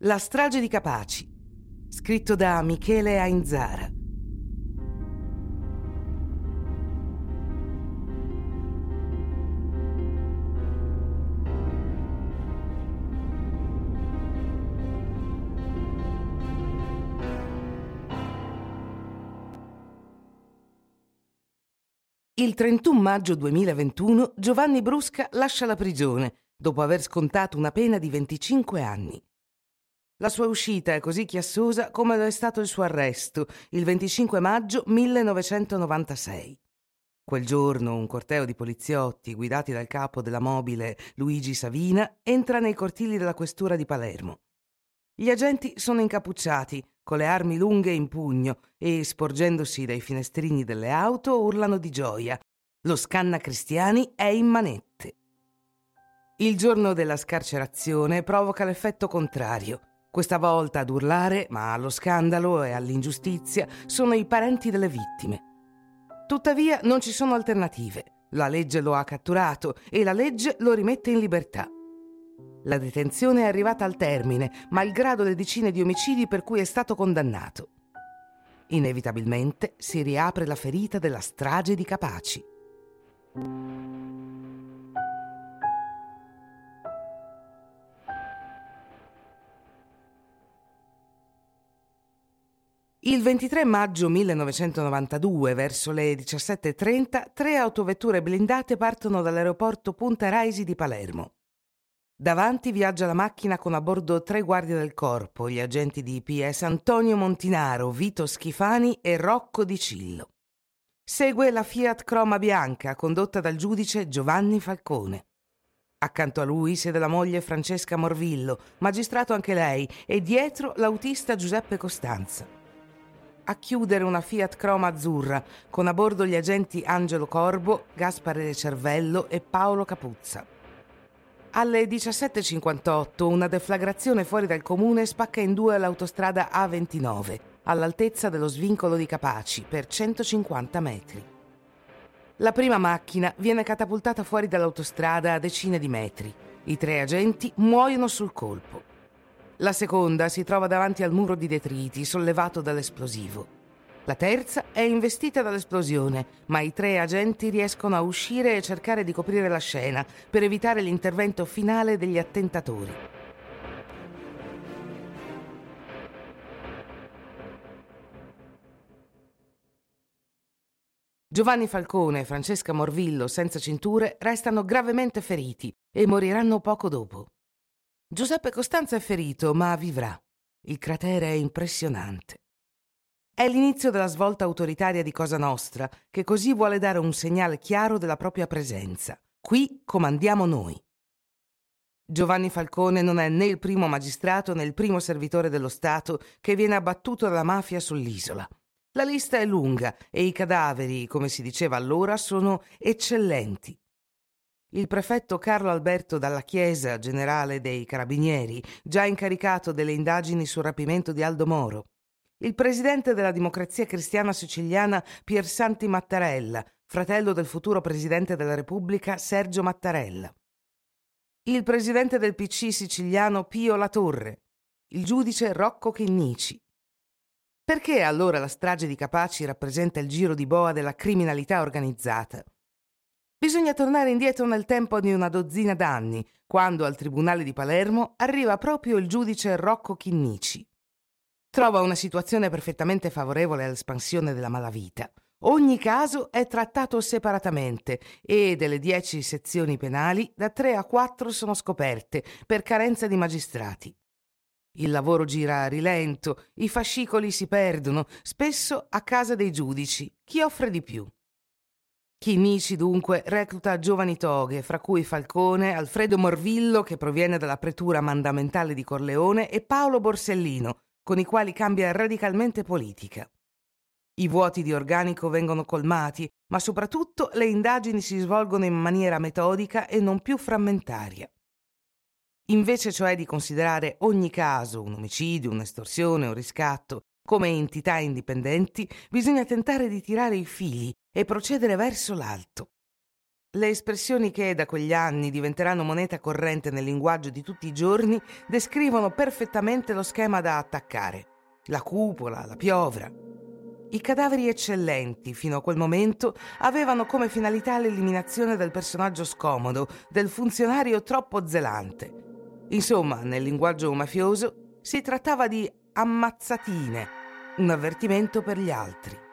La strage di Capaci, scritto da Michele Ainzara. Il 31 maggio 2021 Giovanni Brusca lascia la prigione dopo aver scontato una pena di 25 anni. La sua uscita è così chiassosa come lo è stato il suo arresto, il 25 maggio 1996. Quel giorno un corteo di poliziotti, guidati dal capo della mobile Luigi Savina, entra nei cortili della questura di Palermo. Gli agenti sono incappucciati, con le armi lunghe in pugno e, sporgendosi dai finestrini delle auto, urlano di gioia. Lo scanna Cristiani è in manette. Il giorno della scarcerazione provoca l'effetto contrario. Questa volta ad urlare, ma allo scandalo e all'ingiustizia, sono i parenti delle vittime. Tuttavia non ci sono alternative. La legge lo ha catturato e la legge lo rimette in libertà. La detenzione è arrivata al termine, malgrado le decine di omicidi per cui è stato condannato. Inevitabilmente si riapre la ferita della strage di Capaci. Il 23 maggio 1992, verso le 17.30, tre autovetture blindate partono dall'aeroporto Punta Raisi di Palermo. Davanti viaggia la macchina con a bordo tre guardie del corpo, gli agenti di IPS Antonio Montinaro, Vito Schifani e Rocco Di Cillo. Segue la Fiat Croma bianca condotta dal giudice Giovanni Falcone. Accanto a lui siede la moglie Francesca Morvillo, magistrato anche lei, e dietro l'autista Giuseppe Costanza a chiudere una Fiat Croma azzurra con a bordo gli agenti Angelo Corbo, Gaspare Cervello e Paolo Capuzza. Alle 17.58 una deflagrazione fuori dal comune spacca in due l'autostrada A29 all'altezza dello svincolo di Capaci per 150 metri. La prima macchina viene catapultata fuori dall'autostrada a decine di metri. I tre agenti muoiono sul colpo. La seconda si trova davanti al muro di detriti sollevato dall'esplosivo. La terza è investita dall'esplosione, ma i tre agenti riescono a uscire e cercare di coprire la scena per evitare l'intervento finale degli attentatori. Giovanni Falcone e Francesca Morvillo, senza cinture, restano gravemente feriti e moriranno poco dopo. Giuseppe Costanza è ferito, ma vivrà. Il cratere è impressionante. È l'inizio della svolta autoritaria di Cosa Nostra, che così vuole dare un segnale chiaro della propria presenza. Qui comandiamo noi. Giovanni Falcone non è né il primo magistrato né il primo servitore dello Stato che viene abbattuto dalla mafia sull'isola. La lista è lunga e i cadaveri, come si diceva allora, sono eccellenti il prefetto Carlo Alberto Dalla Chiesa, generale dei Carabinieri, già incaricato delle indagini sul rapimento di Aldo Moro, il presidente della Democrazia Cristiana Siciliana Pier Santi Mattarella, fratello del futuro presidente della Repubblica Sergio Mattarella, il presidente del PC siciliano Pio La Torre, il giudice Rocco Chinnici. Perché allora la strage di Capaci rappresenta il giro di boa della criminalità organizzata? Bisogna tornare indietro nel tempo di una dozzina d'anni, quando al Tribunale di Palermo arriva proprio il giudice Rocco Chinnici. Trova una situazione perfettamente favorevole all'espansione della malavita. Ogni caso è trattato separatamente e delle dieci sezioni penali da tre a quattro sono scoperte per carenza di magistrati. Il lavoro gira a rilento, i fascicoli si perdono, spesso a casa dei giudici. Chi offre di più? Chinici dunque recluta giovani toghe, fra cui Falcone, Alfredo Morvillo, che proviene dalla pretura mandamentale di Corleone, e Paolo Borsellino, con i quali cambia radicalmente politica. I vuoti di organico vengono colmati, ma soprattutto le indagini si svolgono in maniera metodica e non più frammentaria. Invece cioè di considerare ogni caso, un omicidio, un'estorsione, un riscatto, come entità indipendenti, bisogna tentare di tirare i fili e procedere verso l'alto. le espressioni che da quegli anni diventeranno moneta corrente nel linguaggio di tutti i giorni descrivono perfettamente lo schema da attaccare. La cupola, la piovra. I cadaveri eccellenti, fino a quel momento, avevano come finalità l'eliminazione del personaggio scomodo, del funzionario troppo zelante. Insomma, nel linguaggio mafioso, si trattava di ammazzatine, un avvertimento per gli altri.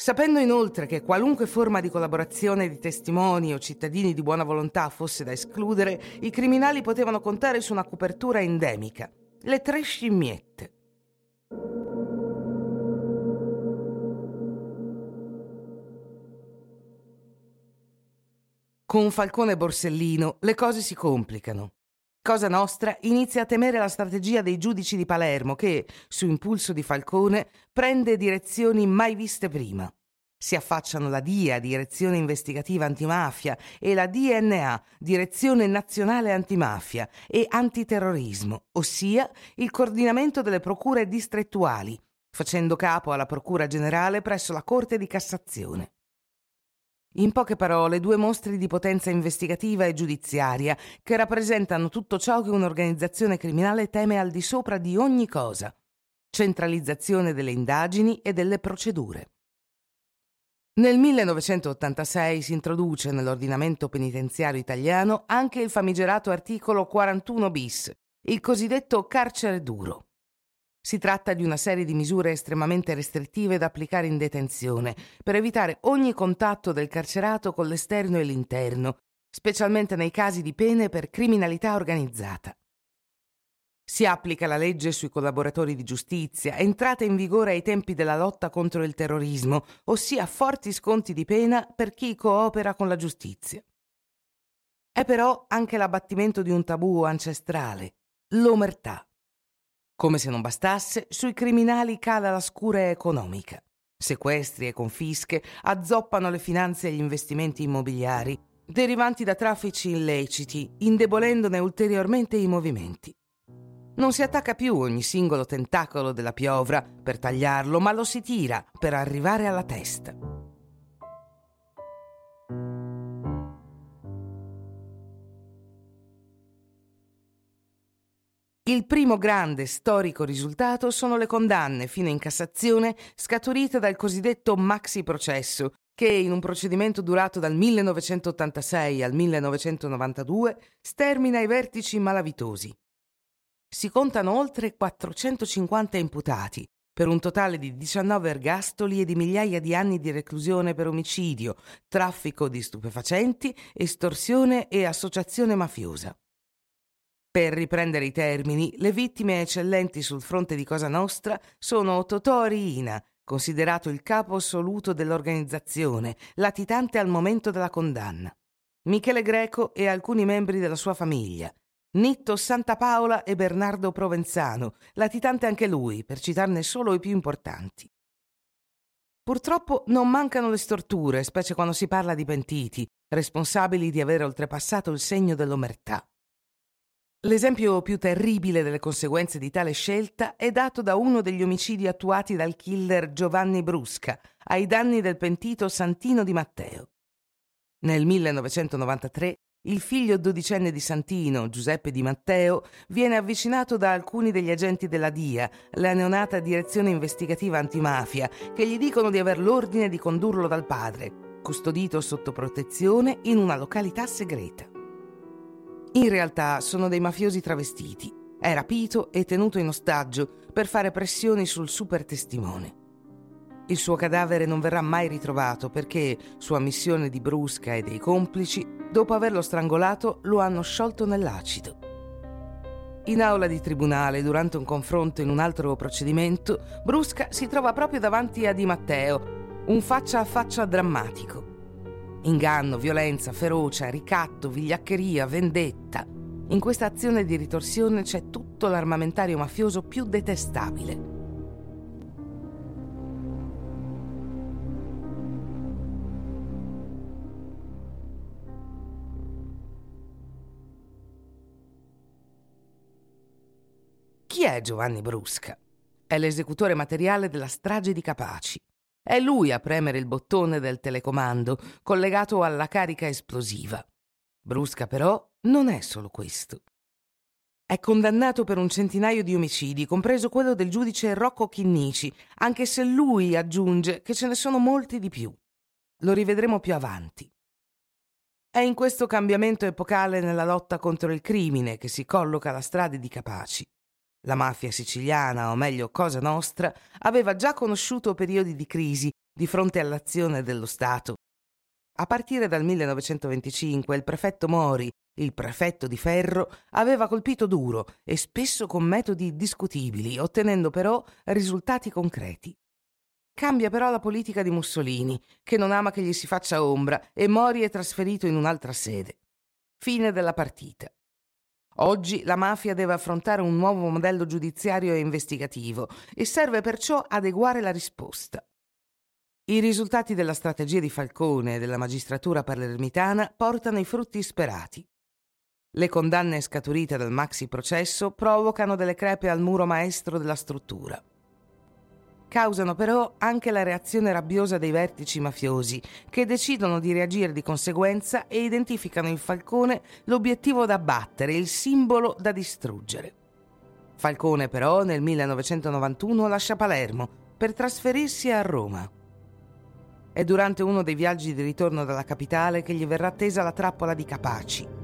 Sapendo inoltre che qualunque forma di collaborazione di testimoni o cittadini di buona volontà fosse da escludere, i criminali potevano contare su una copertura endemica, le tre scimmiette. Con Falcone e Borsellino le cose si complicano. Cosa Nostra inizia a temere la strategia dei giudici di Palermo che, su impulso di Falcone, prende direzioni mai viste prima. Si affacciano la DIA, Direzione Investigativa Antimafia, e la DNA, Direzione Nazionale Antimafia e Antiterrorismo, ossia il coordinamento delle procure distrettuali, facendo capo alla Procura Generale presso la Corte di Cassazione. In poche parole, due mostri di potenza investigativa e giudiziaria che rappresentano tutto ciò che un'organizzazione criminale teme al di sopra di ogni cosa. Centralizzazione delle indagini e delle procedure. Nel 1986 si introduce nell'ordinamento penitenziario italiano anche il famigerato articolo 41 bis, il cosiddetto carcere duro. Si tratta di una serie di misure estremamente restrittive da applicare in detenzione per evitare ogni contatto del carcerato con l'esterno e l'interno, specialmente nei casi di pene per criminalità organizzata. Si applica la legge sui collaboratori di giustizia, entrata in vigore ai tempi della lotta contro il terrorismo, ossia forti sconti di pena per chi coopera con la giustizia. È però anche l'abbattimento di un tabù ancestrale, l'omertà. Come se non bastasse, sui criminali cala la scura economica. Sequestri e confische azzoppano le finanze e gli investimenti immobiliari, derivanti da traffici illeciti, indebolendone ulteriormente i movimenti. Non si attacca più ogni singolo tentacolo della piovra per tagliarlo, ma lo si tira per arrivare alla testa. Il primo grande storico risultato sono le condanne fino in Cassazione scaturite dal cosiddetto maxi processo, che in un procedimento durato dal 1986 al 1992 stermina i vertici malavitosi. Si contano oltre 450 imputati, per un totale di 19 ergastoli e di migliaia di anni di reclusione per omicidio, traffico di stupefacenti, estorsione e associazione mafiosa. Per riprendere i termini, le vittime eccellenti sul fronte di Cosa Nostra sono Totò Riina, considerato il capo assoluto dell'organizzazione, latitante al momento della condanna, Michele Greco e alcuni membri della sua famiglia, Nitto Santa Paola e Bernardo Provenzano, latitante anche lui, per citarne solo i più importanti. Purtroppo non mancano le storture, specie quando si parla di pentiti, responsabili di aver oltrepassato il segno dell'omertà. L'esempio più terribile delle conseguenze di tale scelta è dato da uno degli omicidi attuati dal killer Giovanni Brusca ai danni del pentito Santino di Matteo. Nel 1993 il figlio dodicenne di Santino, Giuseppe Di Matteo, viene avvicinato da alcuni degli agenti della DIA, la neonata Direzione Investigativa Antimafia, che gli dicono di aver l'ordine di condurlo dal padre, custodito sotto protezione in una località segreta. In realtà sono dei mafiosi travestiti. È rapito e tenuto in ostaggio per fare pressioni sul super testimone. Il suo cadavere non verrà mai ritrovato perché, su ammissione di Brusca e dei complici, dopo averlo strangolato lo hanno sciolto nell'acido. In aula di tribunale, durante un confronto in un altro procedimento, Brusca si trova proprio davanti a Di Matteo, un faccia a faccia drammatico. Inganno, violenza, ferocia, ricatto, vigliaccheria, vendetta. In questa azione di ritorsione c'è tutto l'armamentario mafioso più detestabile. Chi è Giovanni Brusca? È l'esecutore materiale della strage di Capaci. È lui a premere il bottone del telecomando collegato alla carica esplosiva. Brusca però non è solo questo. È condannato per un centinaio di omicidi, compreso quello del giudice Rocco Chinnici, anche se lui aggiunge che ce ne sono molti di più. Lo rivedremo più avanti. È in questo cambiamento epocale nella lotta contro il crimine che si colloca la strada di Capaci. La mafia siciliana, o meglio Cosa Nostra, aveva già conosciuto periodi di crisi di fronte all'azione dello Stato. A partire dal 1925 il prefetto Mori il prefetto di ferro aveva colpito duro e spesso con metodi discutibili, ottenendo però risultati concreti. Cambia però la politica di Mussolini, che non ama che gli si faccia ombra, e Mori è trasferito in un'altra sede. Fine della partita. Oggi la mafia deve affrontare un nuovo modello giudiziario e investigativo e serve perciò adeguare la risposta. I risultati della strategia di Falcone e della magistratura palermitana portano i frutti sperati. Le condanne scaturite dal maxi processo provocano delle crepe al muro maestro della struttura. Causano però anche la reazione rabbiosa dei vertici mafiosi, che decidono di reagire di conseguenza e identificano in Falcone l'obiettivo da battere, il simbolo da distruggere. Falcone però nel 1991 lascia Palermo per trasferirsi a Roma. È durante uno dei viaggi di ritorno dalla capitale che gli verrà tesa la trappola di Capaci